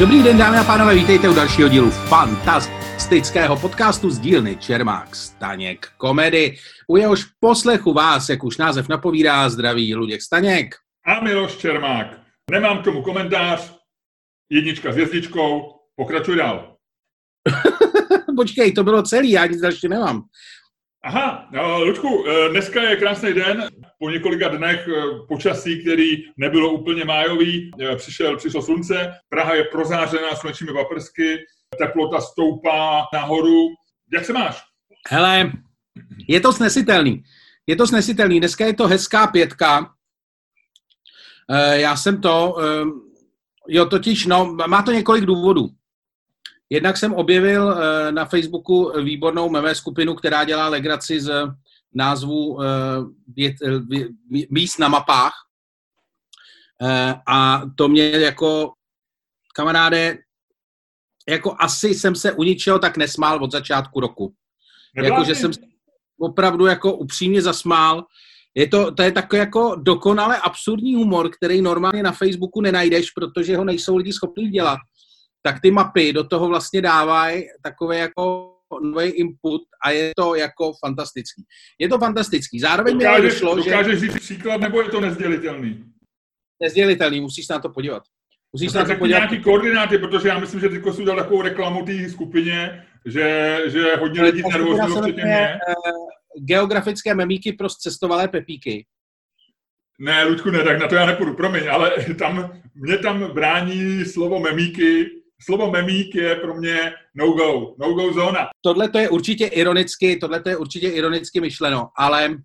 Dobrý den, dámy a pánové, vítejte u dalšího dílu fantastického podcastu z dílny Čermák Staněk komedy. U jehož poslechu vás, jak už název napovídá, zdraví Luděk Staněk. A Miloš Čermák. Nemám k tomu komentář, jednička s hvězdičkou, pokračuj dál. Počkej, to bylo celý, já nic další nemám. Aha, no, Luďku, eh, dneska je krásný den. Po několika dnech eh, počasí, který nebylo úplně májový, eh, přišel, přišlo slunce. Praha je prozářená slunečními paprsky, teplota stoupá nahoru. Jak se máš? Hele, je to snesitelný. Je to snesitelný. Dneska je to hezká pětka. Já jsem to, jo, totiž, no, má to několik důvodů. Jednak jsem objevil eh, na Facebooku výbornou meme skupinu, která dělá legraci z názvu eh, míst na mapách. Eh, a to mě jako kamaráde, jako asi jsem se u ničeho tak nesmál od začátku roku. Jako, že jsem opravdu jako upřímně zasmál. Je to, to je takový jako dokonale absurdní humor, který normálně na Facebooku nenajdeš, protože ho nejsou lidi schopni dělat tak ty mapy do toho vlastně dávají takové jako nový input a je to jako fantastický. Je to fantastický. Zároveň dokážeš, mi došlo, dokážeš že... říct příklad, nebo je to nezdělitelný? Nezdělitelný, musíš se na to podívat. Musíš se na to podívat. nějaký koordináty, protože já myslím, že ty si udělal takovou reklamu té skupině, že, že hodně lidí nervózního včetně mě. Uh, geografické memíky pro cestovalé pepíky. Ne, Ludku, ne, tak na to já nepůjdu, promiň, ale tam, mě tam brání slovo memíky, slovo memík je pro mě no-go, no-go zóna. Tohle to je určitě ironicky, tohle to je určitě ironicky myšleno, ale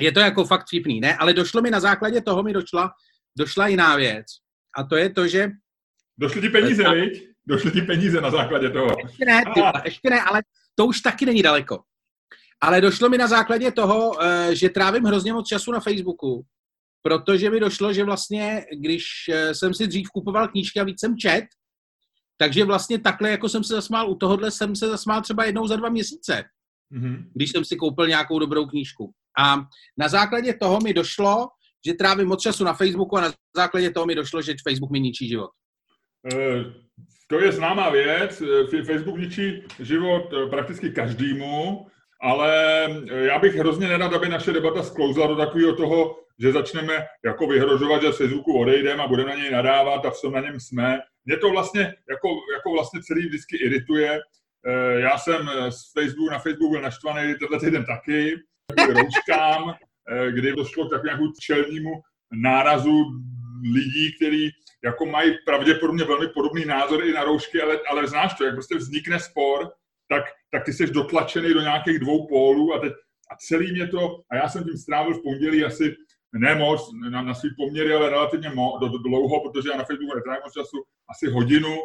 je to jako fakt vtipný, ne? Ale došlo mi na základě toho, mi došla, došla jiná věc. A to je to, že... Došly ti peníze, ta... viď? Došly ti peníze na základě toho. Ještě ne, ty, ještě ne, ale to už taky není daleko. Ale došlo mi na základě toho, eh, že trávím hrozně moc času na Facebooku, protože mi došlo, že vlastně, když eh, jsem si dřív kupoval knížky a víc jsem čet, takže vlastně takhle, jako jsem se zasmál u tohohle, jsem se zasmál třeba jednou za dva měsíce, mm-hmm. když jsem si koupil nějakou dobrou knížku. A na základě toho mi došlo, že trávím moc času na Facebooku a na základě toho mi došlo, že Facebook mi ničí život. Uh, to je známá věc. Facebook ničí život eh, prakticky každému, ale já bych hrozně nerad, aby naše debata sklouzla do takového toho, že začneme jako vyhrožovat, že z Facebooku odejdeme a budeme na něj nadávat a v tom na něm jsme mě to vlastně jako, jako vlastně celý vždycky irituje. Eh, já jsem z Facebooku, na Facebooku byl naštvaný tenhle týden taky, rouškám, eh, kdy došlo k takovému čelnímu nárazu lidí, kteří jako mají pravděpodobně velmi podobný názor i na roušky, ale, ale znáš to, jak prostě vznikne spor, tak, tak ty jsi dotlačený do nějakých dvou pólů a teď a celý mě to, a já jsem tím strávil v pondělí asi ne moc, na, na svý poměry, ale relativně mo, do, do, dlouho, protože já na Facebooku netrávím moc času, asi hodinu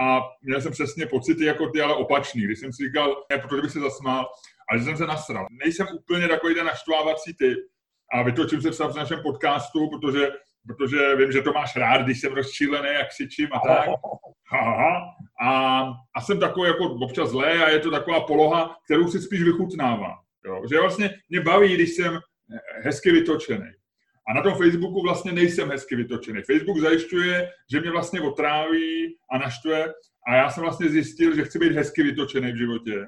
a měl jsem přesně pocity jako ty, ale opačný. Když jsem si říkal, ne, protože bych se zasmál, ale že jsem se nasral. Nejsem úplně takový ten naštvávací typ a vytočím se v našem podcastu, protože, protože vím, že to máš rád, když jsem rozčílený a křičím a tak. A, a jsem takový jako občas zlé a je to taková poloha, kterou si spíš vychutnávám. Jo? Že vlastně mě baví, když jsem hezky vytočený. A na tom Facebooku vlastně nejsem hezky vytočený. Facebook zajišťuje, že mě vlastně otráví a naštve a já jsem vlastně zjistil, že chci být hezky vytočený v životě.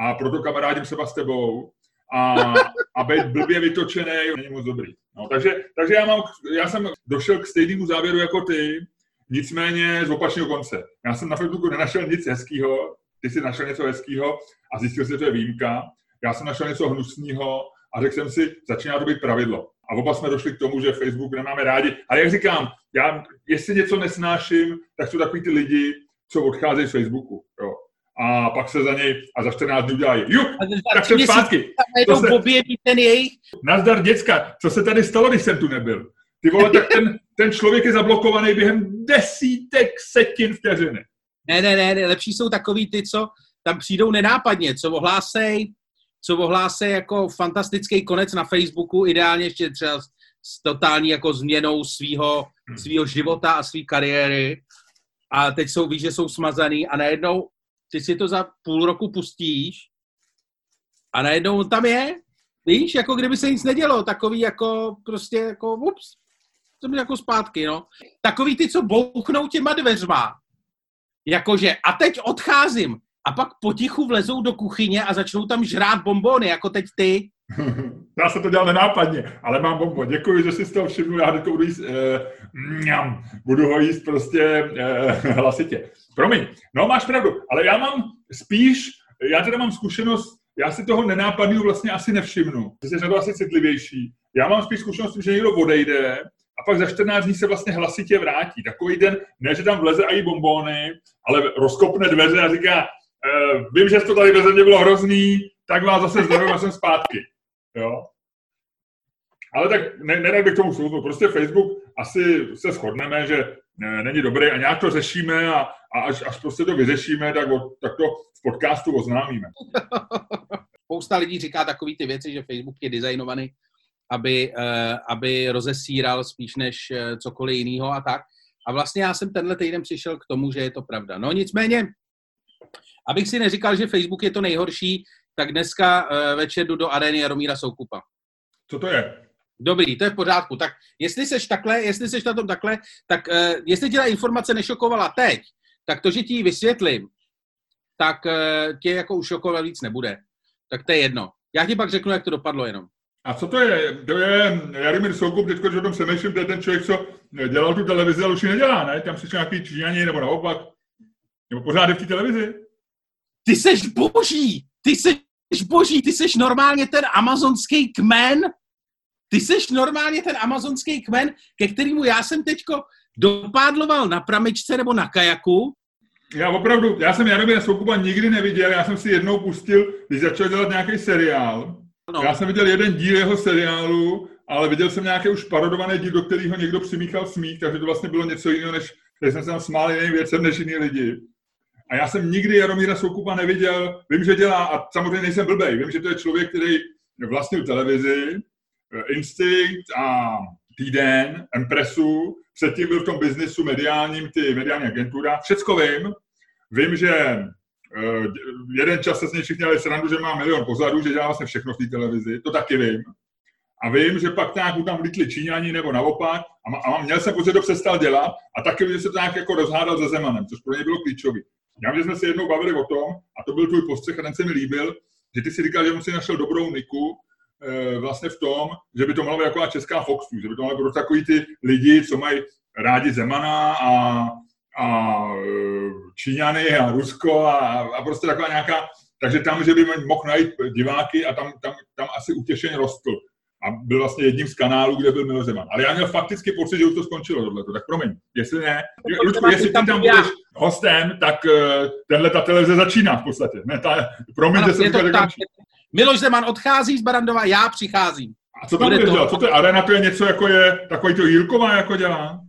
A proto kamarádím se s tebou a, a být blbě vytočený není moc dobrý. No, takže, takže já, mám, já jsem došel k stejnému závěru jako ty, nicméně z opačného konce. Já jsem na Facebooku nenašel nic hezkého, ty jsi našel něco hezkého a zjistil si, že to je výjimka. Já jsem našel něco hnusného a řekl jsem si, začíná to být pravidlo. A oba jsme došli k tomu, že Facebook nemáme rádi. Ale jak říkám, já, jestli něco nesnáším, tak jsou takový ty lidi, co odcházejí z Facebooku. Jo. A pak se za něj a za 14 dní udělají. Juk, tak jsem zpátky. Se, ten jejich. Nazdar, děcka, co se tady stalo, když jsem tu nebyl? Ty vole, tak ten, ten člověk je zablokovaný během desítek setin vteřiny. Ne, ne, ne, lepší jsou takový ty, co tam přijdou nenápadně, co ohlásej, co ohlásí jako fantastický konec na Facebooku, ideálně ještě třeba s totální jako změnou svého svýho života a své kariéry. A teď jsou, víš, že jsou smazaný a najednou ty si to za půl roku pustíš a najednou on tam je, víš, jako kdyby se nic nedělo, takový jako prostě jako ups, to by jako zpátky, no. Takový ty, co bouchnou těma dveřma Jakože, a teď odcházím. A pak potichu vlezou do kuchyně a začnou tam žrát bombony, jako teď ty. Já jsem to dělal nenápadně, ale mám bombo. Děkuji, že jsi z toho všiml. Já teď budu jíst, eh, mňam, budu ho jíst prostě eh, hlasitě. Promiň, no máš pravdu, ale já mám spíš, já teda mám zkušenost, já si toho nenápadného vlastně asi nevšimnu. Ty jsi na to asi citlivější. Já mám spíš zkušenost, že někdo odejde a pak za 14 dní se vlastně hlasitě vrátí. Takový den, ne, že tam vleze i bombóny, ale rozkopne dveře a říká, vím, že to tady ve mě bylo hrozný, tak vás zase zdravím a jsem zpátky. Jo? Ale tak ne, nerad bych tomu soudu. Prostě Facebook asi se shodneme, že ne, není dobrý a nějak to řešíme a, a až, až prostě to vyřešíme, tak, o, tak to v podcastu oznámíme. Spousta lidí říká takové ty věci, že Facebook je designovaný, aby, uh, aby rozesíral spíš než cokoliv jiného a tak. A vlastně já jsem tenhle týden přišel k tomu, že je to pravda. No nicméně, abych si neříkal, že Facebook je to nejhorší, tak dneska uh, večer jdu do arény Jaromíra Soukupa. Co to je? Dobrý, to je v pořádku. Tak jestli seš takhle, jestli seš na tom takhle, tak uh, jestli tě ta informace nešokovala teď, tak to, že ti ji vysvětlím, tak uh, tě jako už šokovat víc nebude. Tak to je jedno. Já ti pak řeknu, jak to dopadlo jenom. A co to je? To je Jaromír Soukup, teď, když o tom přemýšlím, to je ten člověk, co dělal tu televizi, ale už ji nedělá, ne? Tam přišel nějaký Číňani, nebo naopak. Nebo pořád je v té televizi. Ty seš boží! Ty seš boží! Ty seš normálně ten amazonský kmen! Ty seš normálně ten amazonský kmen, ke kterému já jsem teďko dopádloval na pramičce nebo na kajaku. Já opravdu, já jsem Jaromíra Soukupa nikdy neviděl, já jsem si jednou pustil, když začal dělat nějaký seriál, No. Já jsem viděl jeden díl jeho seriálu, ale viděl jsem nějaký už parodovaný díl, do kterého někdo přimíchal smích, takže to vlastně bylo něco jiného, než že jsem se tam smál jiným věcem než jiný lidi. A já jsem nikdy Jaromíra Soukupa neviděl. Vím, že dělá, a samozřejmě nejsem blbej, vím, že to je člověk, který vlastnil televizi, eh, Instinct a Týden, Empressu, předtím byl v tom biznisu mediálním, ty mediální agentura. Všecko vím. Vím, že Uh, jeden čas se z něj všichni dělali srandu, že má milion pozadů, že dělá vlastně všechno v té televizi, to taky vím. A vím, že pak nějak tam vlítli Číňani nebo naopak a, a měl jsem pocit, že to přestal dělat a taky že se to nějak jako rozhádal se Zemanem, což pro ně bylo klíčový. Já že jsme se jednou bavili o tom, a to byl tvůj postřeh a ten se mi líbil, že ty si říkal, že on si našel dobrou niku, e, vlastně v tom, že by to mohlo být jako česká Fox že by to mohlo být takový ty lidi, co mají rádi Zemana a a e, Číňany a Rusko a, a prostě taková nějaká, takže tam, že by mohl najít diváky a tam, tam, tam asi utěšeně rostl. A byl vlastně jedním z kanálů, kde byl Miloš Zeman. Ale já měl fakticky pocit, že už to skončilo tohleto. Tak promiň, jestli ne, Lučku, jestli ty tam budeš hostem, tak uh, tenhle ta televize začíná v podstatě. Ne, ta, promiň, že jsem to tak. Miloš Zeman odchází z Barandova, já přicházím. A co tam budeš dělat? Co to je? Arena to je něco jako je, takový to Jílková jako dělá?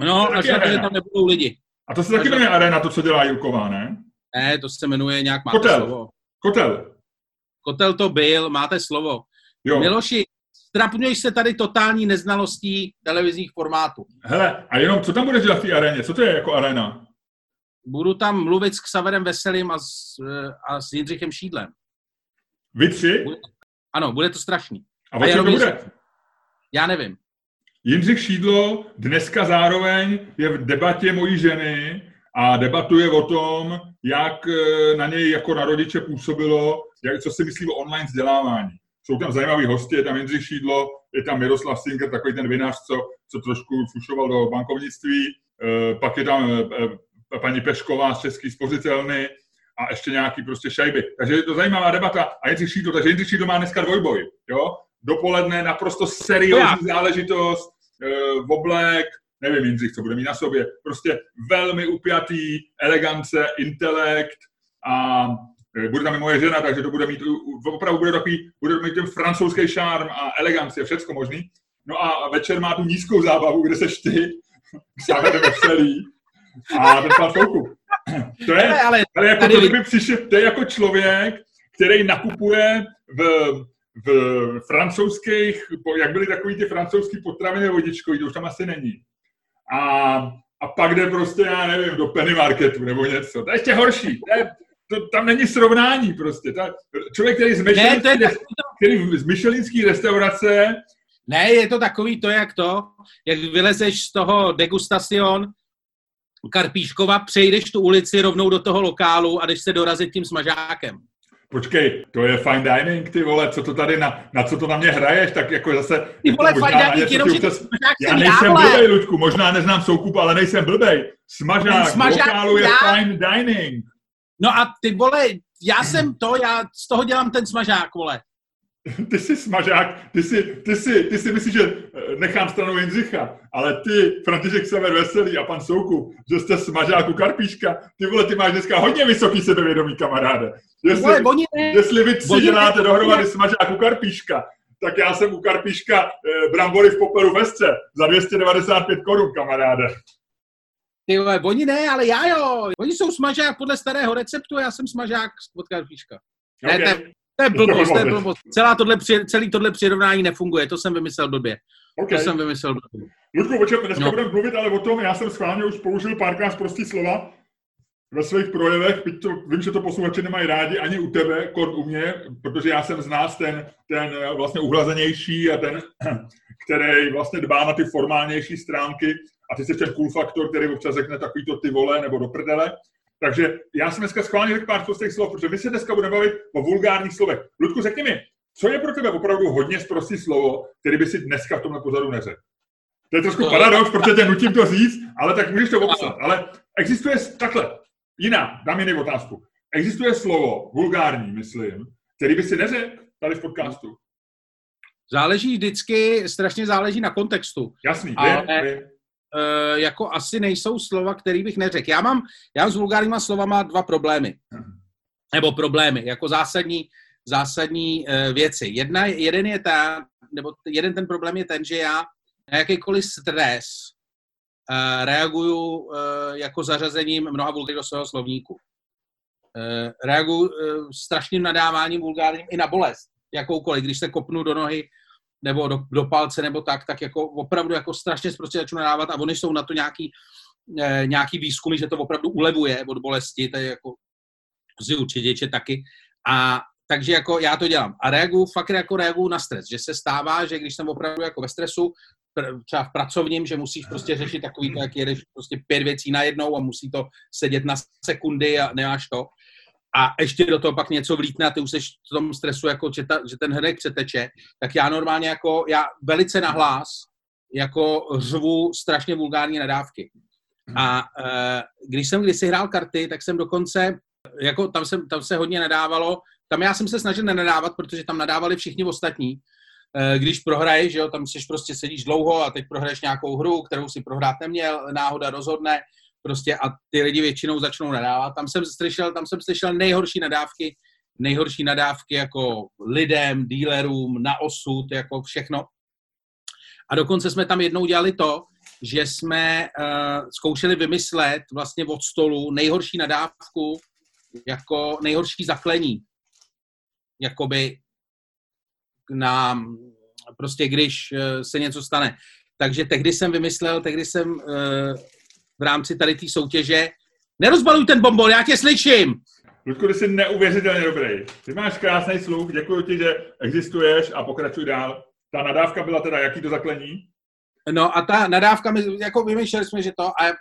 No, až na to, že tam nebudou lidi. A to se taky jmenuje Arena, to, co dělá Jilková, ne? Ne, to se jmenuje nějak, máte Kotel. slovo. Kotel. Kotel to byl, máte slovo. Jo. Miloši, strapňuješ se tady totální neznalostí televizních formátů. Hele, a jenom, co tam budeš dělat v té aréně? Co to je jako arena? Budu tam mluvit s Xaverem Veselým a s, a s Jindřichem Šídlem. Vy tři? Bude, ano, bude to strašný. A, a o čem to bude? Já nevím. Jindřich Šídlo dneska zároveň je v debatě mojí ženy a debatuje o tom, jak eh, na něj jako na rodiče působilo, jak, co si myslí o online vzdělávání. Jsou tam zajímaví hosti, je tam Jindřich Šídlo, je tam Miroslav Singer, takový ten vinař, co, co trošku fušoval do bankovnictví, e, pak je tam e, paní Pešková z Český spořitelny a ještě nějaký prostě šajby. Takže je to zajímavá debata. A Jindřich Šídlo, takže Jindřich Šídlo má dneska dvojboj. Jo? Dopoledne naprosto seriózní záležitost, uh, oblek, nevím Jindřich, co bude mít na sobě, prostě velmi upjatý, elegance, intelekt a bude tam i moje žena, takže to bude mít, opravdu bude takový, bude mít ten francouzský šarm a eleganci a všecko možný. No a večer má tu nízkou zábavu, kde seš ty, sáhnete veselý a ten pan Soukup. To je, ale, ale jako to, by přišel, to je jako člověk, který nakupuje v v francouzských, jak byly takový ty francouzský potraviny vodičkový, to už tam asi není. A, a pak jde prostě, já nevím, do penny marketu nebo něco. To je ještě horší. To je, to, tam není srovnání prostě. Ta, člověk, který z, ne, to je který z myšelinský restaurace ne, je to takový to, jak to, jak vylezeš z toho degustacion Karpíškova, přejdeš tu ulici rovnou do toho lokálu a jdeš se dorazit tím smažákem. Počkej, to je fine dining, ty vole, co to tady, na, na co to na mě hraješ, tak jako zase... Ty vole, jako fine dining, jenom, že. Já nejsem blbej, Luďku, možná neznám soukup, ale nejsem blbej. Smažák, smažák lokálu je já... fine dining. No a ty vole, já jsem to, já z toho dělám ten smažák, vole. Ty jsi smažák, ty si, ty si, ty si myslíš, že eh, nechám stranou Jindřicha, ale ty, František Sever Veselý a pan Souku, že jste smažák u Karpíška, ty vole, ty máš dneska hodně vysoký sebevědomí, kamaráde. Jestli, vole, oni ne, jestli vy tři děláte dohromady smažák u Karpíška, tak já jsem u Karpíška eh, brambory v popelu vesce za 295 korun, kamaráde. Ty vole, oni ne, ale já jo. Oni jsou smažák podle starého receptu a já jsem smažák od Karpíška. Okay. Ne, to, to je blbost, to je blbost. Celá tohle, celý tohle přirovnání nefunguje, to jsem vymyslel blbě. Okay. To jsem vymyslel blbě. Ludku, o čem dneska no. budeme mluvit, ale o tom, já jsem schválně už použil párkrát prostý slova ve svých projevech, byť to, vím, že to posluchači nemají rádi, ani u tebe, kod u mě, protože já jsem z nás ten, ten vlastně uhlazenější a ten, který vlastně dbá na ty formálnější stránky a ty jsi ten cool faktor, který občas řekne takový to ty vole nebo do prdele. Takže já jsem dneska schválně řekl pár prostých slov, protože my se dneska budeme bavit o vulgárních slovech. Ludku, řekni mi, co je pro tebe opravdu hodně zprostý slovo, který by si dneska v tomhle pořadu neřekl? To je trošku paradox, protože tě nutím to říct, ale tak můžeš to obsat. Ale existuje takhle, jiná, dám jiný otázku. Existuje slovo, vulgární, myslím, který by si neřekl tady v podcastu? Záleží vždycky, strašně záleží na kontextu. Jasný, ale, vím, vím. Uh, jako asi nejsou slova, který bych neřekl. Já mám, já mám s vulgárníma slovama dva problémy. Nebo problémy, jako zásadní, zásadní uh, věci. Jedna, jeden je ta, nebo jeden ten problém je ten, že já na jakýkoliv stres uh, reaguju jako zařazením mnoha vulgárních do svého slovníku. Reaguju strašným nadáváním vulgárním i na bolest, jakoukoliv. Když se kopnu do nohy, nebo do, do palce nebo tak, tak jako opravdu jako strašně prostě začnu nadávat a oni jsou na to nějaký, eh, nějaký výzkumy, že to opravdu ulevuje od bolesti, to je jako z určitě taky. A takže jako já to dělám. A reaguju, fakt jako reaguju na stres, že se stává, že když jsem opravdu jako ve stresu, třeba v pracovním, že musíš prostě řešit takový to, jak jedeš prostě pět věcí najednou a musí to sedět na sekundy a nemáš to, a ještě do toho pak něco vlítne a ty už jsi v tom stresu, jako, že, ta, že ten hrnek přeteče, tak já normálně jako, já velice nahlás jako řvu strašně vulgární nadávky. A e, když jsem kdysi hrál karty, tak jsem dokonce, jako tam, jsem, tam se hodně nadávalo, tam já jsem se snažil nenadávat, protože tam nadávali všichni ostatní. E, když prohraješ, že jo, tam jsi prostě sedíš dlouho a teď prohraješ nějakou hru, kterou si prohrát neměl, náhoda rozhodne, prostě a ty lidi většinou začnou nadávat. Tam jsem slyšel, tam jsem slyšel nejhorší nadávky, nejhorší nadávky jako lidem, dílerům, na osud, jako všechno. A dokonce jsme tam jednou dělali to, že jsme uh, zkoušeli vymyslet vlastně od stolu nejhorší nadávku jako nejhorší zaklení. Jakoby na prostě když uh, se něco stane. Takže tehdy jsem vymyslel, tehdy jsem uh, v rámci tady té soutěže. Nerozbaluj ten bonbon, já tě slyším! Ludku, ty jsi neuvěřitelně dobrý. Ty máš krásný sluch, děkuji ti, že existuješ a pokračuj dál. Ta nadávka byla teda jaký to zaklení? No a ta nadávka, my jako vymýšleli jsme, že to, a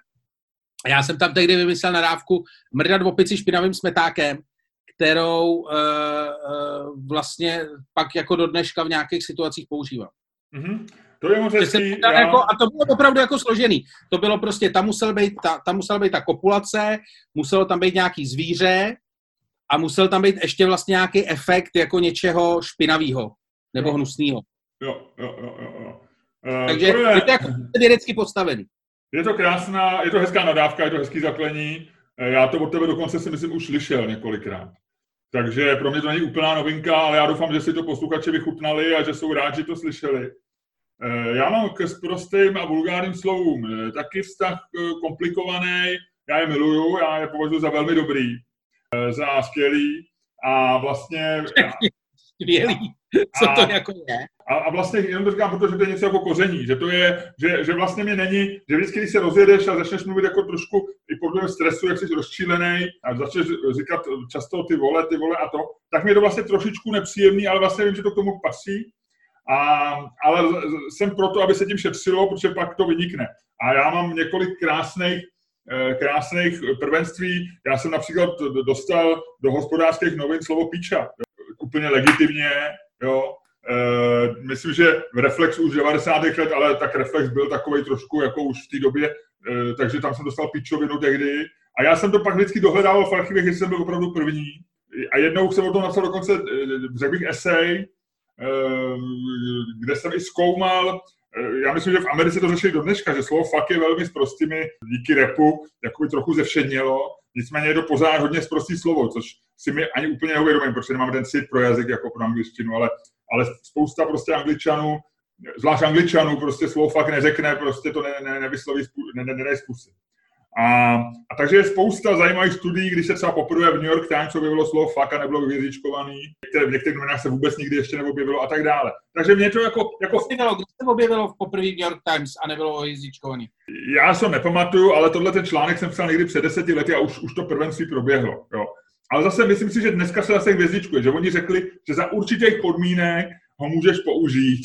já jsem tam tehdy vymyslel nadávku mrdat v opici špinavým smetákem, kterou uh, uh, vlastně pak jako do dneška v nějakých situacích používám. Mm-hmm. To je moc hezký, já... jako, A to bylo opravdu jako složený. To bylo prostě, tam musel být ta, tam musel být ta kopulace, muselo tam být nějaký zvíře a musel tam být ještě vlastně nějaký efekt jako něčeho špinavého nebo hnusného. Jo, jo, jo, jo. jo. Uh, Takže to je, je to jako vědecky postavený. Je to krásná, je to hezká nadávka, je to hezký zaklení. Eh, já to od tebe dokonce si myslím už slyšel několikrát. Takže pro mě to není úplná novinka, ale já doufám, že si to posluchači vychutnali a že jsou rádi, že to slyšeli. Eh, já mám k prostým a vulgárním slovům eh, taky vztah eh, komplikovaný. Já je miluju, já je považuji za velmi dobrý, za skvělý a vlastně... Skvělý. Co to jako je? A, a vlastně jenom to říkám, protože to je něco jako koření, že to je, že, že vlastně mě není, že vždycky, když se rozjedeš a začneš mluvit jako trošku i podle stresu, jak jsi rozčílený a začneš říkat často ty vole, ty vole a to, tak mi je to vlastně trošičku nepříjemný, ale vlastně vím, že to k tomu patří a, ale jsem proto, aby se tím šetřilo, protože pak to vynikne. A já mám několik krásných krásných prvenství. Já jsem například dostal do hospodářských novin slovo píča. Úplně legitimně, jo. Uh, myslím, že Reflex už 90. let, ale tak Reflex byl takový trošku jako už v té době, uh, takže tam jsem dostal píčovinu tehdy. A já jsem to pak vždycky dohledával v archivech, jestli jsem byl opravdu první. A jednou jsem o tom napsal dokonce, řekl bych, esej, kde jsem i zkoumal, já myslím, že v Americe to začali do dneška, že slovo fuck je velmi prostými díky repu, jakoby trochu zevšednělo, nicméně je to pořád hodně zprostý slovo, což si mi ani úplně neuvědomím, protože nemám ten cit pro jazyk jako pro angličtinu, ale ale spousta prostě angličanů, zvlášť angličanů, prostě slovo fakt neřekne, prostě to ne, ne, nevysloví, ne, ne, ne, ne a, a takže je spousta zajímavých studií, když se třeba poprvé v New York Times objevilo slovo fuck a nebylo vyvěříčkovaný, které v některých novinách se vůbec nikdy ještě neobjevilo a tak dále. Takže mě to jako... jako... Kdy se objevilo v poprvé v New York Times a nebylo vyvěříčkovaný? Já se nepamatuju, ale tohle ten článek jsem psal někdy před deseti lety a už, už to prvenství proběhlo. Jo. Ale zase myslím si, že dneska se zase hvězdičkuje, že oni řekli, že za určitých podmínek ho můžeš použít.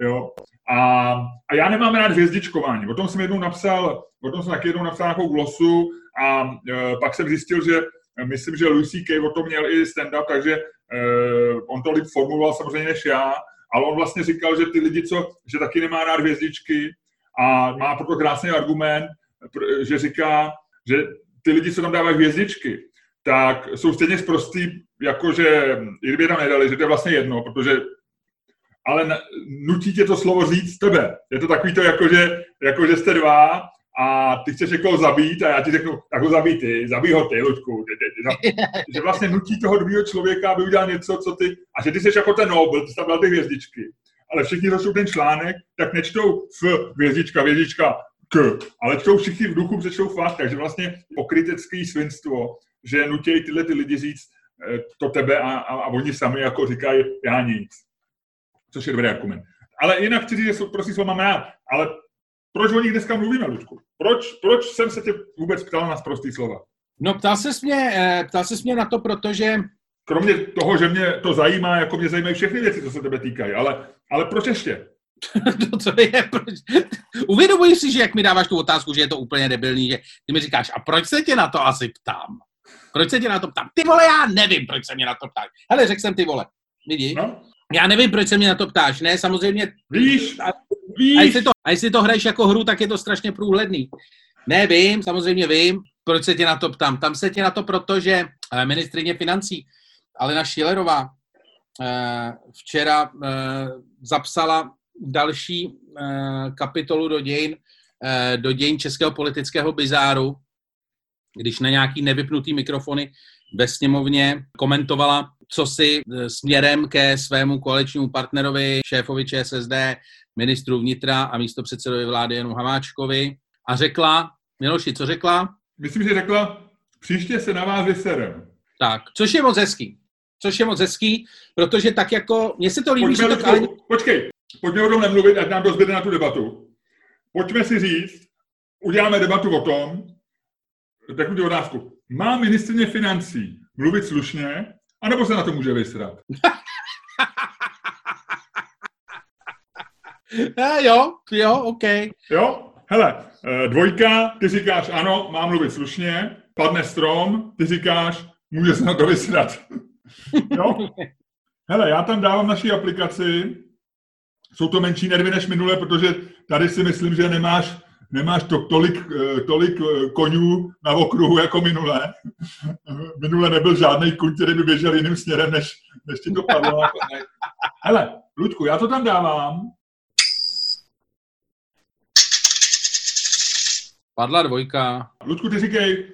Jo? A, a já nemám rád hvězdičkování. O tom jsem jednou napsal, o tom jsem taky jednou napsal nějakou glosu a e, pak jsem zjistil, že e, myslím, že Louis C.K. o tom měl i stand-up, takže e, on to líp formuloval samozřejmě než já, ale on vlastně říkal, že ty lidi, co, že taky nemá rád hvězdičky a má proto krásný argument, že říká, že ty lidi, co tam dávají hvězdičky, tak jsou stejně zprostý, jakože, i kdyby tam nedali, že to je vlastně jedno, protože ale nutí tě to slovo říct tebe. Je to takový to, jakože, jakože jste dva a ty chceš někoho zabít a já ti řeknu, tak ho zabij ty, zabij ho ty, Luďku. Že vlastně nutí toho druhého člověka, aby udělal něco, co ty, a že ty jsi jako ten Nobel, ty tam dal ty hvězdičky. Ale všichni, co ten článek, tak nečtou f, hvězdička, hvězdička, k, ale čtou všichni v duchu, přečtou fakt, takže vlastně pokrytecký svinstvo že nutějí tyhle ty lidi říct eh, to tebe a, a, a oni sami jako říkají já nic. Což je dobrý argument. Ale jinak chci říct, že prostě slovo mám rád. Ale proč o nich dneska mluvíme, Lučku? Proč, proč jsem se tě vůbec ptal na prostý slova? No ptal se mě, eh, ptal se mě na to, protože... Kromě toho, že mě to zajímá, jako mě zajímají všechny věci, co se tebe týkají, ale, ale proč ještě? to, co je, proč... Uvědomuji si, že jak mi dáváš tu otázku, že je to úplně debilní, že ty mi říkáš, a proč se tě na to asi ptám? Proč se tě na to ptám? Ty vole, já nevím, proč se mě na to ptáš. Hele, řekl jsem ty vole. Vidíš? No? Já nevím, proč se mě na to ptáš. Ne, samozřejmě... Víš, víš. A jestli, to, a jestli to hraješ jako hru, tak je to strašně průhledný. Ne, vím, samozřejmě vím, proč se tě na to ptám. Tam se tě na to, protože eh, ministrině financí Alena Šilerová eh, včera eh, zapsala další kapitolu do dějin, do dějin českého politického bizáru, když na nějaký nevypnutý mikrofony ve sněmovně komentovala, co si e, směrem ke svému koaličnímu partnerovi, šéfovi ČSSD, ministru vnitra a místo předsedovi vlády Janu Hamáčkovi a řekla, Miloši, co řekla? Myslím, že řekla, příště se na vás vyserem. Tak, což je moc hezký. Což je moc hezký, protože tak jako, mně se to líbí, pojďme, že to... Ale... Počkej, pojďme o tom nemluvit, ať nám to zbyde na tu debatu. Pojďme si říct, uděláme debatu o tom, takovou otázku. Má ministrně financí mluvit slušně, anebo se na to může vysrat? A jo, jo, OK. Jo, hele, eh, dvojka, ty říkáš ano, mám mluvit slušně, padne strom, ty říkáš, může se na to vysrat. jo? Hele, já tam dávám naší aplikaci, jsou to menší nervy než minule, protože tady si myslím, že nemáš nemáš to tolik, eh, tolik eh, konňů na okruhu jako minule. Minule nebyl žádný kuň, který by běžel jiným směrem, než, než ti to padlo. Hele, Ludku, já to tam dávám. Padla dvojka. Ludku, ty říkej,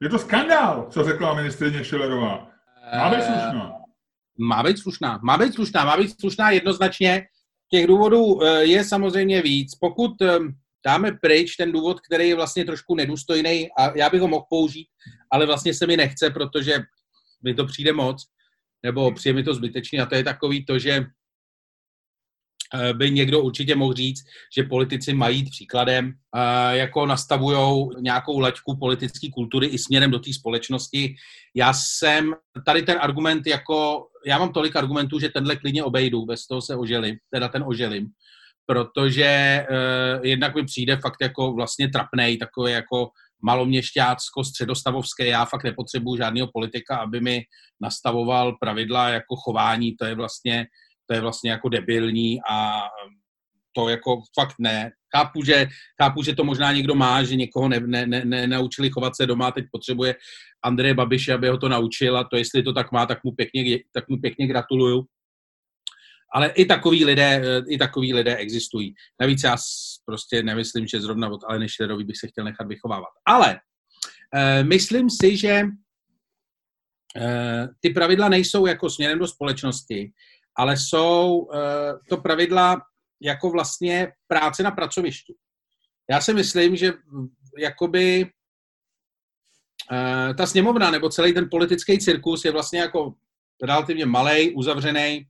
je to skandál, co řekla ministrině Šilerová. Má být slušná. Má být slušná, má být slušná, má být slušná jednoznačně. Těch důvodů eh, je samozřejmě víc. Pokud dáme pryč ten důvod, který je vlastně trošku nedůstojný a já bych ho mohl použít, ale vlastně se mi nechce, protože mi to přijde moc, nebo přijde mi to zbytečný a to je takový to, že eh, by někdo určitě mohl říct, že politici mají příkladem, eh, jako nastavují nějakou laťku politické kultury i směrem do té společnosti. Já jsem tady ten argument jako, já mám tolik argumentů, že tenhle klidně obejdu, bez toho se oželím, teda ten oželím protože uh, jednak mi přijde fakt jako vlastně trapnej, takový jako maloměšťácko, středostavovské. Já fakt nepotřebuju žádného politika, aby mi nastavoval pravidla jako chování. To je vlastně, to je vlastně jako debilní a to jako fakt ne. Chápu, že, chápu, že to možná někdo má, že někoho ne, ne, ne, ne, naučili chovat se doma, teď potřebuje Andreje Babiše, aby ho to naučil a to, jestli to tak má, tak mu pěkně, tak mu pěkně gratuluju. Ale i takový lidé, i takový lidé existují. Navíc já prostě nemyslím, že zrovna od Aleny Šlerový bych se chtěl nechat vychovávat. Ale e, myslím si, že e, ty pravidla nejsou jako směrem do společnosti, ale jsou e, to pravidla jako vlastně práce na pracovišti. Já si myslím, že jakoby ta sněmovna nebo celý ten politický cirkus je vlastně jako relativně malý, uzavřený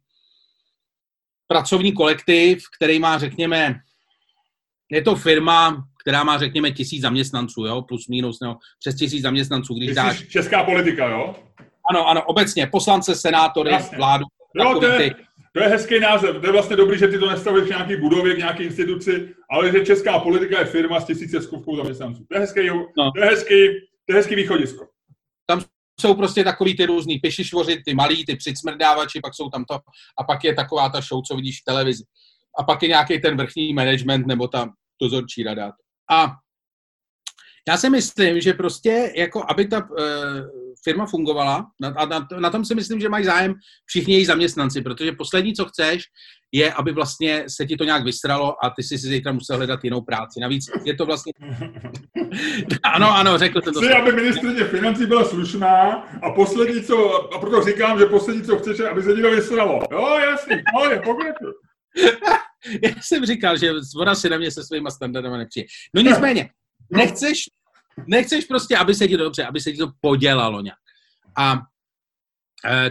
pracovní kolektiv, který má, řekněme, je to firma, která má, řekněme, tisíc zaměstnanců, jo, plus minus, no, přes tisíc zaměstnanců, když dáš... Česká politika, jo? Ano, ano, obecně, poslance, senátory, Jasně. vládu. Jo, to je, to je hezký název, to je vlastně dobrý, že ty to nestavuješ v nějaký budově, k nějaké instituci, ale že česká politika je firma s tisíce skovkou zaměstnanců. To je hezký, no. to je hezký, to je hezký východisko. Tam jsou prostě takový ty různý pišišvoři, ty malí, ty přicmrdávači, pak jsou tam to, a pak je taková ta show, co vidíš v televizi. A pak je nějaký ten vrchní management nebo ta dozorčí rada. A já si myslím, že prostě, jako aby ta uh, firma fungovala, a na, na tom si myslím, že mají zájem všichni její zaměstnanci, protože poslední, co chceš, je, aby vlastně se ti to nějak vystralo a ty si si zítra musel hledat jinou práci. Navíc je to vlastně... ano, ano, řekl jsem to. Chci, aby ministrině financí byla slušná a poslední, co... A proto říkám, že poslední, co chceš, aby se ti to vystralo. Jo, jasný, no, je, pokračuj. Já jsem říkal, že voda si na mě se svýma standardama nepřijde. No nicméně, nechceš, nechceš prostě, aby se ti to dobře, aby se ti to podělalo nějak. A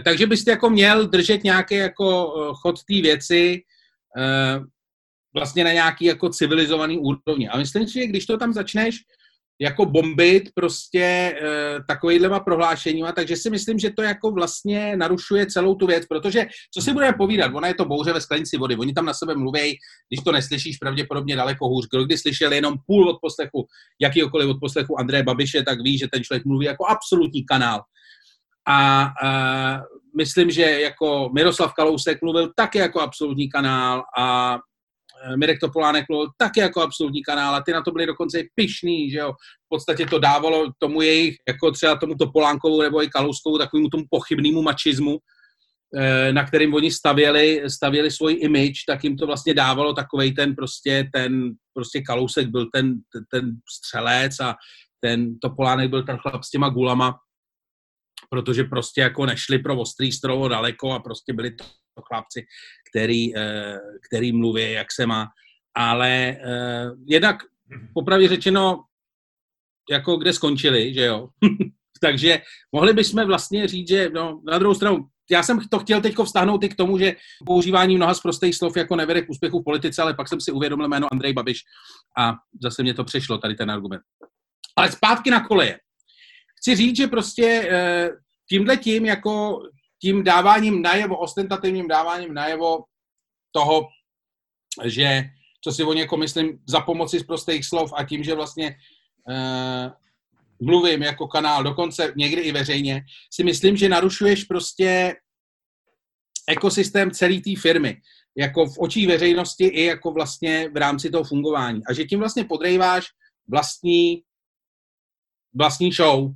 takže byste jako měl držet nějaký jako e, chod té věci e, vlastně na nějaký jako civilizovaný úrovni. A myslím si, že když to tam začneš jako bombit prostě takovýhlema prohlášeníma, takže si myslím, že to jako vlastně narušuje celou tu věc, protože co si budeme povídat, ona je to bouře ve sklenici vody, oni tam na sebe mluví, když to neslyšíš pravděpodobně daleko hůř. Kdo kdy slyšel jenom půl od poslechu, jakýkoliv od poslechu Andreje Babiše, tak ví, že ten člověk mluví jako absolutní kanál. A, myslím, že jako Miroslav Kalousek mluvil taky jako absolutní kanál a Eh, Mirek Topolánek mluvil taky jako absolutní kanál a ty na to byli dokonce i pišný, že jo. V podstatě to dávalo tomu jejich, jako třeba tomu Topolánkovu nebo i Kalouskou, takovému tomu pochybnému mačismu, eh, na kterým oni stavěli, stavěli svůj image, tak jim to vlastně dávalo takovej ten prostě, ten prostě Kalousek byl ten, ten, ten střelec a ten Topolánek byl ten chlap s těma gulama, protože prostě jako nešli pro ostrý strovo daleko a prostě byli to chlapci, který, eh, který mluví, jak se má. Ale eh, jednak popravdě řečeno, jako kde skončili, že jo. Takže mohli bychom vlastně říct, že no, na druhou stranu, já jsem to chtěl teď vztáhnout i k tomu, že používání mnoha z prostých slov jako nevede k úspěchu v politice, ale pak jsem si uvědomil jméno Andrej Babiš a zase mě to přešlo, tady ten argument. Ale zpátky na koleje. Chci říct, že prostě eh, tímhle tím, jako tím dáváním najevo, ostentativním dáváním najevo toho, že co si o něko myslím za pomoci z prostých slov a tím, že vlastně uh, mluvím jako kanál, dokonce někdy i veřejně, si myslím, že narušuješ prostě ekosystém celé té firmy. Jako v očích veřejnosti i jako vlastně v rámci toho fungování. A že tím vlastně podrejváš vlastní, vlastní show,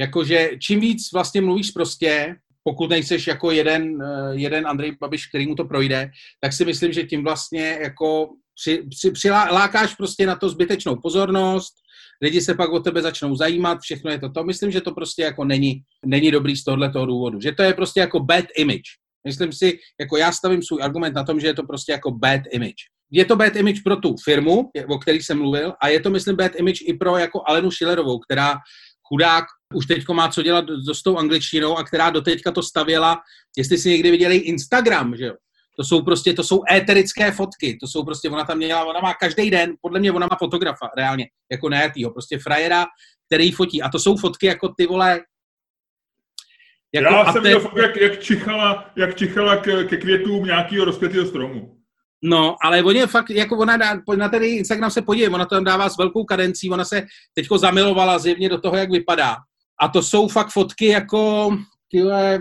Jakože čím víc vlastně mluvíš prostě, pokud nejseš jako jeden, eh, jeden Andrej Babiš, který mu to projde, tak si myslím, že tím vlastně jako při, při, přilákáš prostě na to zbytečnou pozornost, lidi se pak o tebe začnou zajímat, všechno je to to. Myslím, že to prostě jako není, není dobrý z tohoto důvodu. Že to je prostě jako bad image. Myslím si, jako já stavím svůj argument na tom, že je to prostě jako bad image. Je to bad image pro tu firmu, o který jsem mluvil, a je to, myslím, bad image i pro jako Alenu Schillerovou, která chudák už teď má co dělat s tou angličtinou a která doteďka to stavěla, jestli si někdy viděli Instagram, že jo. To jsou prostě, to jsou éterické fotky, to jsou prostě, ona tam měla, ona má každý den, podle mě ona má fotografa, reálně, jako nejatýho, prostě frajera, který fotí. A to jsou fotky jako ty vole, jako Já jsem viděl, jak, jak, čichala, jak čichala k, ke květům nějakého rozkvětého stromu. No, ale oni je fakt, jako ona dá, na ten Instagram se podívej, ona to tam dává s velkou kadencí, ona se teďko zamilovala zjevně do toho, jak vypadá. A to jsou fakt fotky jako, tyhle,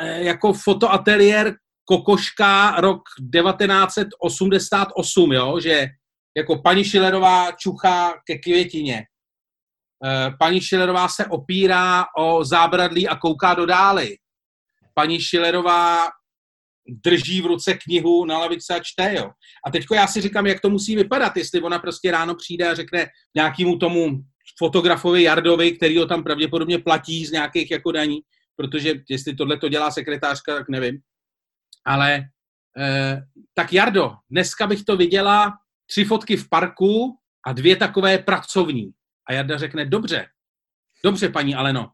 eh, jako fotoateliér Kokoška rok 1988, jo, že jako paní Šilerová čuchá ke květině. Eh, paní Šilerová se opírá o zábradlí a kouká do dály. Paní Šilerová drží v ruce knihu na lavice a čte, jo. A teďko já si říkám, jak to musí vypadat, jestli ona prostě ráno přijde a řekne nějakému tomu fotografovi Jardovi, který ho tam pravděpodobně platí z nějakých jako daní, protože jestli tohle to dělá sekretářka, tak nevím. Ale eh, tak Jardo, dneska bych to viděla tři fotky v parku a dvě takové pracovní. A Jarda řekne, dobře, dobře, paní Aleno,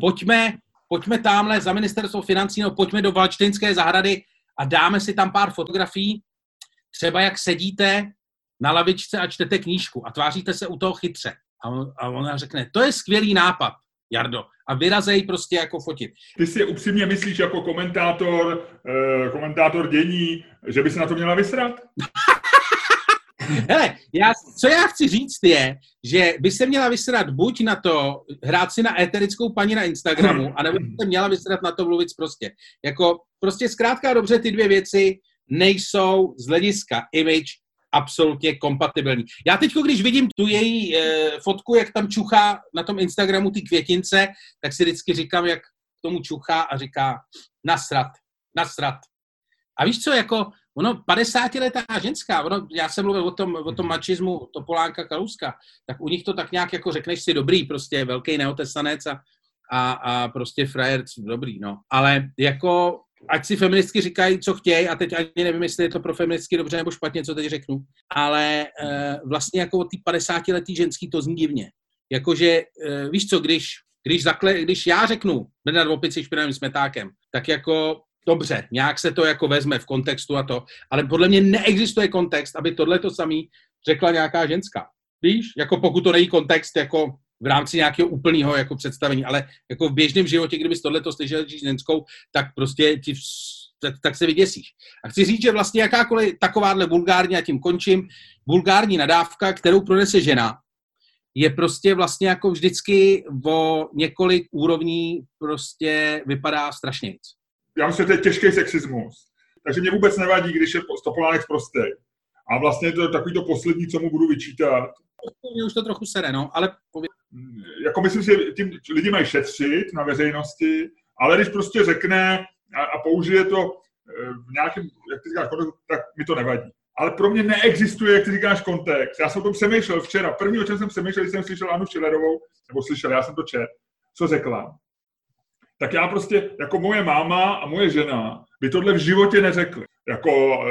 pojďme, pojďme tamhle za ministerstvo financí, no pojďme do Valčtejnské zahrady a dáme si tam pár fotografií, třeba jak sedíte na lavičce a čtete knížku a tváříte se u toho chytře. A, on, a ona řekne, to je skvělý nápad, Jardo. A vyrazej prostě jako fotit. Ty si upřímně myslíš jako komentátor, eh, komentátor dění, že by se na to měla vysrat? Hele, já, co já chci říct je, že by se měla vysrat buď na to, hrát si na éterickou paní na Instagramu, anebo by se měla vysrat na to mluvit prostě. Jako, prostě zkrátka dobře ty dvě věci nejsou z hlediska image absolutně kompatibilní. Já teď, když vidím tu její e, fotku, jak tam čuchá na tom Instagramu ty květince, tak si vždycky říkám, jak k tomu čuchá a říká nasrat, nasrat. A víš co, jako ono 50-letá ženská, ono, já jsem mluvil o tom, o tom mačismu Topolánka Kalouska, tak u nich to tak nějak jako řekneš si dobrý, prostě velký neotesanec a, a, a prostě frajer dobrý, no. Ale jako ať si feministky říkají, co chtějí, a teď ani nevím, jestli je to pro feministky dobře nebo špatně, co teď řeknu, ale e, vlastně jako od 50 letý ženský to zní divně. Jakože, e, víš co, když, když, zakle, když já řeknu Bernard Opici špinavým smetákem, tak jako dobře, nějak se to jako vezme v kontextu a to, ale podle mě neexistuje kontext, aby tohle to samý řekla nějaká ženská. Víš, jako pokud to není kontext jako v rámci nějakého úplného jako představení, ale jako v běžném životě, kdybys tohle to slyšel ženskou, tak prostě ti tak, tak se vyděsíš. A chci říct, že vlastně jakákoliv takováhle vulgární, a tím končím, vulgární nadávka, kterou pronese žena, je prostě vlastně jako vždycky o několik úrovní prostě vypadá strašně nic. Já myslím, že to je těžký sexismus. Takže mě vůbec nevadí, když je Stopolánek prostý. A vlastně to je takový to poslední, co mu budu vyčítat. Mě už to trochu sere, no, ale pověd... Jako myslím si, že tím lidi mají šetřit na veřejnosti, ale když prostě řekne a, a použije to eh, v nějakém, jak ty říkáš, tak mi to nevadí. Ale pro mě neexistuje, jak ty říkáš, kontext. Já jsem o tom přemýšlel včera. První, o čem jsem přemýšlel, když jsem slyšel Anu Šilerovou, nebo slyšel, já jsem to čet, co řekla. Tak já prostě, jako moje máma a moje žena, by tohle v životě neřekli jako uh,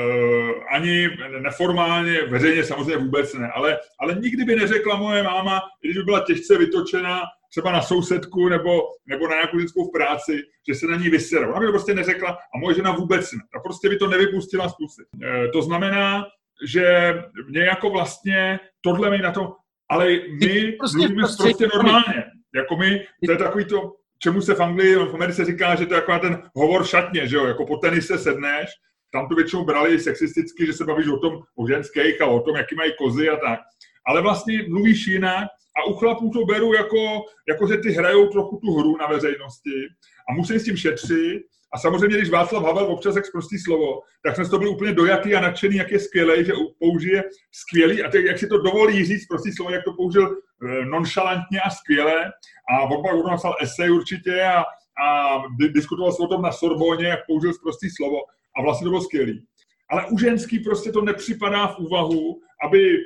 ani neformálně, veřejně samozřejmě vůbec ne, ale, ale nikdy by neřekla moje máma, když by byla těžce vytočená třeba na sousedku nebo, nebo na nějakou lidskou v práci, že se na ní vyserou. Ona by to prostě neřekla a moje žena vůbec ne. A prostě by to nevypustila z pusy. Uh, to znamená, že mě jako vlastně tohle mi na to, ale my prostě, mluvíme prostě, prostě normálně. Jako my, to je takový to, čemu se v Anglii, v Americe říká, že to je jako ten hovor šatně, že jo, jako po tenise sedneš tam to většinou brali sexisticky, že se bavíš o tom, o ženských a o tom, jaký mají kozy a tak. Ale vlastně mluvíš jinak a u chlapů to beru jako, jako že ty hrajou trochu tu hru na veřejnosti a musí s tím šetřit. A samozřejmě, když Václav Havel občas jak prostý slovo, tak jsme toho byli úplně dojatý a nadšený, jak je skvělý, že použije skvělý, a teď, jak si to dovolí říct prostý slovo, jak to použil eh, nonchalantně a skvěle. A pak napsal esej určitě a, a diskutoval se o tom na Sorboně, jak použil prostý slovo a vlastně to bylo skvělý. Ale u ženský prostě to nepřipadá v úvahu, aby eh,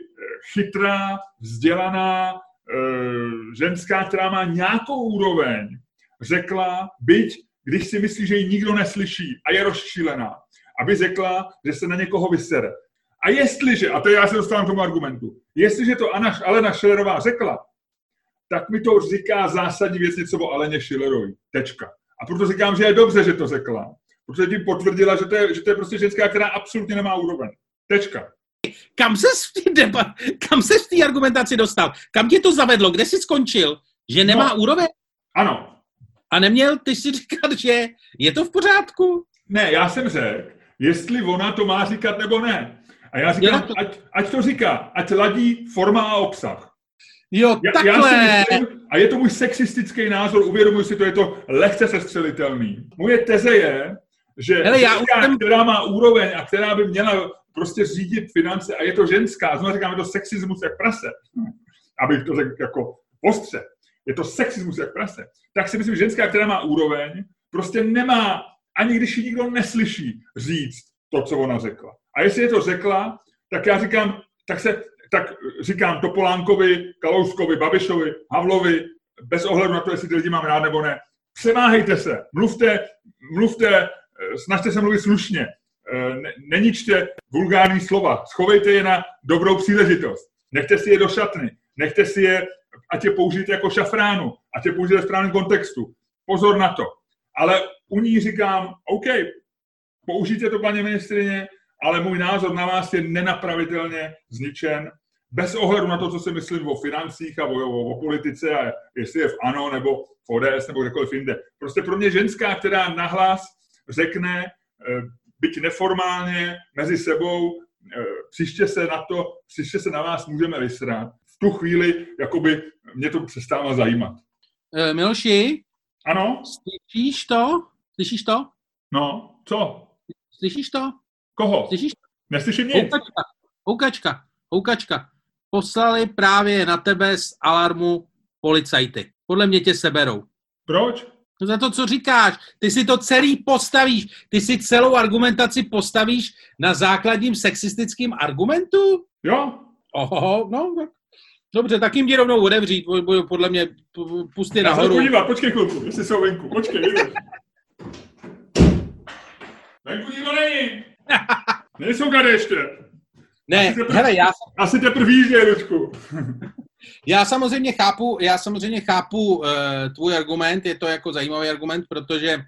chytrá, vzdělaná e, ženská, která má nějakou úroveň, řekla, byť když si myslí, že ji nikdo neslyší a je rozšílená, aby řekla, že se na někoho vysere. A jestliže, a to já se dostávám k tomu argumentu, jestliže to Anna, Alena Schillerová řekla, tak mi to říká zásadní věc něco o Aleně Schillerovi. Tečka. A proto říkám, že je dobře, že to řekla protože tím potvrdila, že to, je, že to je prostě ženská, která absolutně nemá úroveň. Tečka. Kam se v té debat, kam se v té argumentaci dostal? Kam tě to zavedlo? Kde jsi skončil? Že nemá no. úroveň? Ano. A neměl ty si říkat, že je to v pořádku? Ne, já jsem řekl, jestli ona to má říkat nebo ne. A já říkám, to... ať, ať to říká, ať ladí forma a obsah. Jo, já, takhle. Já si myslím, a je to můj sexistický názor, uvědomuji si to, je to lehce sestřelitelný. Moje teze je, že Hele, já ženská, jsem... která má úroveň a která by měla prostě řídit finance a je to ženská, znovu říkám, je to sexismus jak prase, abych to řekl jako ostře, je to sexismus jak prase, tak si myslím, že ženská, která má úroveň, prostě nemá, ani když ji nikdo neslyší, říct to, co ona řekla. A jestli je to řekla, tak já říkám, tak se, tak říkám Topolánkovi, Kalouskovi, Babišovi, Havlovi, bez ohledu na to, jestli ty lidi mám rád nebo ne, přemáhejte se, mluvte, mluvte, snažte se mluvit slušně, neničte vulgární slova, schovejte je na dobrou příležitost, nechte si je do šatny, nechte si je, ať je použijte jako šafránu, ať je použijte v správném kontextu. Pozor na to. Ale u ní říkám, OK, použijte to, paní ministrině, ale můj názor na vás je nenapravitelně zničen, bez ohledu na to, co si myslím o financích a o, o, o politice a jestli je v ANO nebo v ODS nebo kdekoliv jinde. Prostě pro mě ženská, která nahlas řekne, eh, byť neformálně mezi sebou, eh, příště se na to, příště se na vás můžeme vysrat. V tu chvíli, jakoby mě to přestává zajímat. Uh, Miloši? Ano? Slyšíš to? Slyšíš to? No, co? Slyšíš to? Koho? Slyšíš to? Neslyším nic. Houkačka, houkačka, houkačka. Poslali právě na tebe z alarmu policajty. Podle mě tě seberou. Proč? No za to, co říkáš. Ty si to celý postavíš. Ty si celou argumentaci postavíš na základním sexistickém argumentu? Jo. Oho, no, tak. Dobře, tak jim jdi rovnou odevřít, podle mě pusty nahoru. Já se podívat, počkej chvilku, jestli jsou venku, počkej. Venku nikdo není. Nejsou tady ještě. Ne, asi teprv, hele, já... Asi teprve jíždě, Lučku. Já samozřejmě chápu, já samozřejmě chápu uh, tvůj argument, je to jako zajímavý argument, protože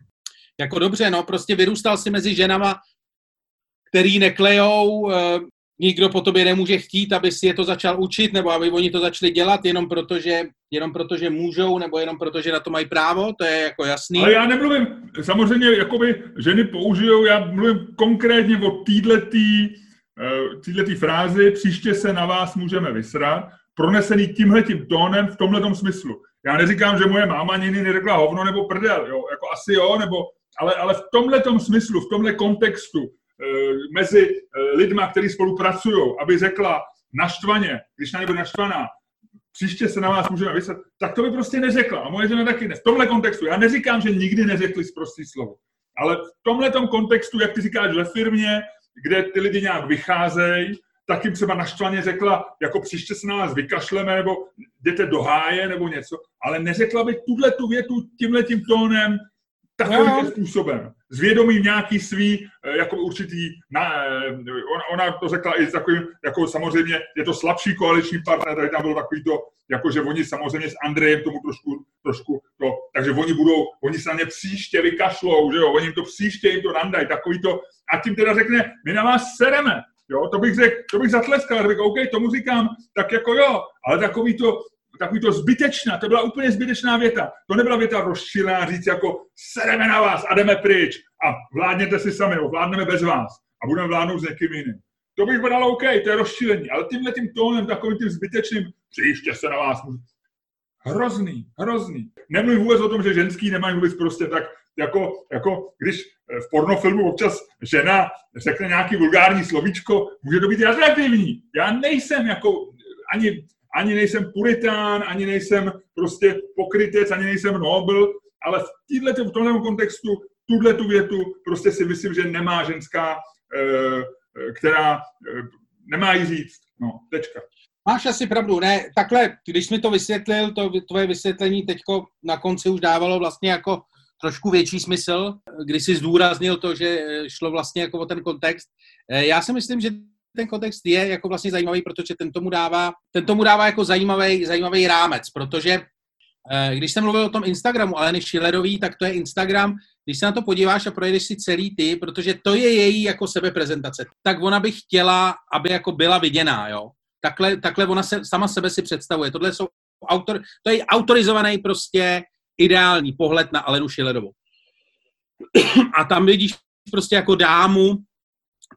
jako dobře, no, prostě vyrůstal si mezi ženama, který neklejou, uh, nikdo po tobě nemůže chtít, aby si je to začal učit, nebo aby oni to začali dělat jenom proto, že, jenom proto, že můžou, nebo jenom proto, že na to mají právo, to je jako jasný. Ale já nemluvím, samozřejmě, jakoby ženy použijou, já mluvím konkrétně o týhletý, eh, týhletý frázi, příště se na vás můžeme vysrat, pronesený tímhletím tónem v tomhle smyslu. Já neříkám, že moje máma nikdy neřekla hovno nebo prdel, jo, jako asi jo, nebo, ale, ale v tomhle smyslu, v tomhle kontextu, Eh, mezi eh, lidma, kteří spolupracují, aby řekla naštvaně, když na nebude naštvaná, příště se na vás můžeme vyslat, tak to by prostě neřekla. A moje žena taky ne. V tomhle kontextu. Já neříkám, že nikdy neřekli zprostý slovo. Ale v tomhle kontextu, jak ty říkáš ve firmě, kde ty lidi nějak vycházejí, tak jim třeba naštvaně řekla, jako příště se na vás vykašleme, nebo jděte do háje, nebo něco. Ale neřekla by tuhle tu větu tímhle tím tónem, takovým no. způsobem. Zvědomím nějaký svý, eh, jako určitý, na, eh, ona, ona to řekla i takovým, jako samozřejmě je to slabší koaliční partner, tady tam bylo takový to, jako že oni samozřejmě s Andrejem tomu trošku, trošku to, takže oni budou, oni se na ně příště vykašlou, že jo, oni jim to příště jim to nandají, takový to, a tím teda řekne, my na vás sereme, Jo, to bych řekl, to bych zatleskal, řekl, OK, tomu říkám, tak jako jo, ale takový to, takový to zbytečná, to byla úplně zbytečná věta. To nebyla věta rozšílená říct jako sereme na vás a jdeme pryč a vládněte si sami, nebo vládneme bez vás a budeme vládnout s někým jiným. To bych byl OK, to je rozšílení, ale tímhle tím tónem, takovým tím zbytečným, příště se na vás můžu. Hrozný, hrozný. Nemluvím vůbec o tom, že ženský nemají vůbec prostě tak, jako, jako když v pornofilmu občas žena řekne nějaký vulgární slovíčko, může to být atraktivní. Já nejsem jako ani ani nejsem puritán, ani nejsem prostě pokrytec, ani nejsem nobl, ale v, týhle, v tomhle kontextu tuhle tu větu prostě si myslím, že nemá ženská, eh, která eh, nemá jí říct. No, tečka. Máš asi pravdu, ne, takhle, když mi to vysvětlil, to tvoje vysvětlení teďko na konci už dávalo vlastně jako trošku větší smysl, když jsi zdůraznil to, že šlo vlastně jako o ten kontext. Eh, já si myslím, že ten kontext je jako vlastně zajímavý, protože ten tomu dává, ten tomu dává jako zajímavý, zajímavý rámec, protože eh, když jsem mluvil o tom Instagramu Aleny Schillerový, tak to je Instagram, když se na to podíváš a projedeš si celý ty, protože to je její jako sebeprezentace, tak ona by chtěla, aby jako byla viděná, jo. Takhle, takhle ona se, sama sebe si představuje. Tohle jsou autor, to je autorizovaný prostě ideální pohled na Alenu Schillerovou. A tam vidíš prostě jako dámu,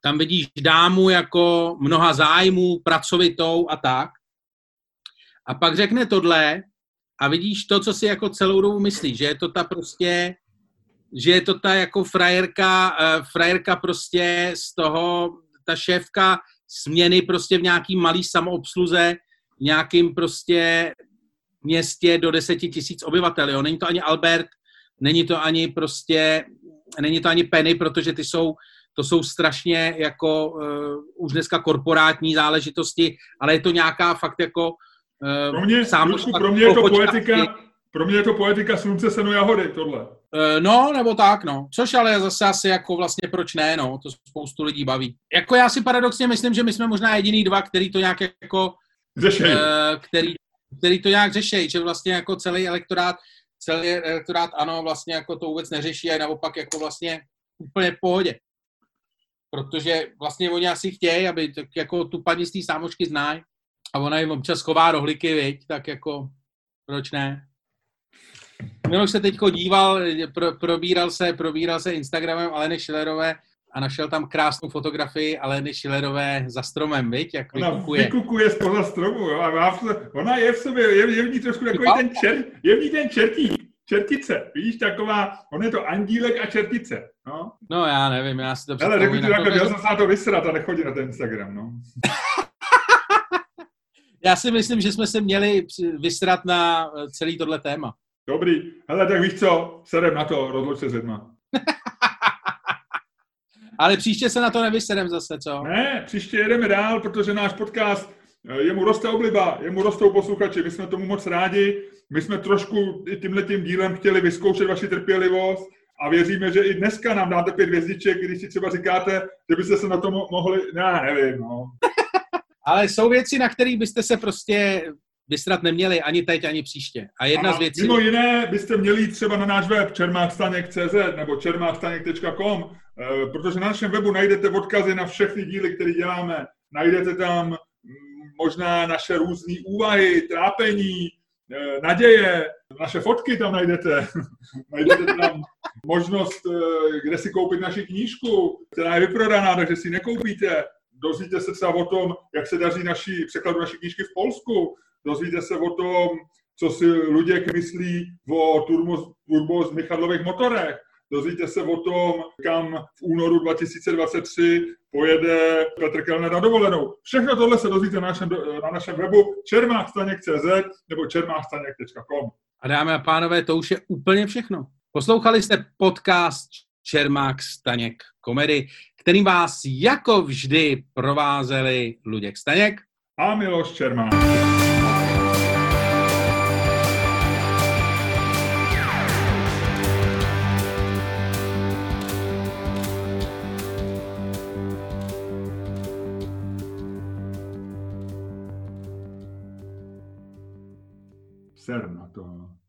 tam vidíš dámu jako mnoha zájmů, pracovitou a tak. A pak řekne tohle a vidíš to, co si jako celou dobu myslíš, že je to ta prostě, že je to ta jako frajerka, uh, frajerka prostě z toho, ta šéfka směny prostě v nějaký malý samoobsluze, nějakým prostě městě do deseti tisíc obyvatel, jo. Není to ani Albert, není to ani prostě, není to ani Penny, protože ty jsou, to jsou strašně jako uh, už dneska korporátní záležitosti, ale je to nějaká fakt jako uh, pro mě, sám, Lučku, pro mě je to poetika, pro mě je to poetika slunce, senu, jahody, tohle. Uh, no, nebo tak, no. Což ale zase asi jako vlastně proč ne, no. To spoustu lidí baví. Jako já si paradoxně myslím, že my jsme možná jediný dva, který to nějak jako... Řešej. Uh, který, který to nějak řeší, že vlastně jako celý elektorát, celý elektorát ano, vlastně jako to vůbec neřeší a naopak jako vlastně úplně v pohodě. Protože vlastně oni asi chtějí, aby tak jako tu paní z té sámošky znají a ona jim občas chová rohlíky, viď, tak jako proč ne? Miloš se teď díval, pro, probíral se, probíral se Instagramem Aleny Schillerové a našel tam krásnou fotografii Aleny Schillerové za stromem, viď? Jak vykukuje. Ona vykukuje spoza stromu, jo? A má, ona je v sobě, je, je v ní trošku takový ten čer, je v ní ten čertík, čertice, vidíš, taková, on je to andílek a čertice, no. No já nevím, já si to Ale řeknu ti takhle, jsem se na to vysrat a nechodí na ten Instagram, no. já si myslím, že jsme se měli vysrat na eh, celý tohle téma. Dobrý, hele, tak víš co, sedem na to, rozloď se s lidma. Ale příště se na to nevysedem zase, co? Ne, příště jedeme dál, protože náš podcast, eh, jemu roste obliba, jemu rostou posluchači, my jsme tomu moc rádi, my jsme trošku i tímhle tím dílem chtěli vyzkoušet vaši trpělivost a věříme, že i dneska nám dáte pět hvězdiček, když si třeba říkáte, že byste se na to mohli, ne, nevím, no. Ale jsou věci, na které byste se prostě vysrat neměli ani teď, ani příště. A jedna a z věcí... Mimo jiné byste měli jít třeba na náš web čermákstaněk.cz nebo čermákstaněk.com, eh, protože na našem webu najdete odkazy na všechny díly, které děláme. Najdete tam mm, možná naše různé úvahy, trápení, eh, naděje, naše fotky tam najdete. najdete tam možnost, eh, kde si koupit naši knížku, která je vyprodaná, takže si nekoupíte. Dozvíte se třeba o tom, jak se daří naší, překladu naší knížky v Polsku, dozvíte se o tom, co si Luděk myslí o turbo, turbo Michadlových motorech. Dozvíte se o tom, kam v únoru 2023 pojede Petr Kellner na dovolenou. Všechno tohle se dozvíte na našem, na našem webu čermákstaněk.cz nebo čermákstaněk.com. A dámy a pánové, to už je úplně všechno. Poslouchali jste podcast Čermák Staněk komedy, kterým vás jako vždy provázeli Luděk Staněk a Miloš Čermák. Ser na to.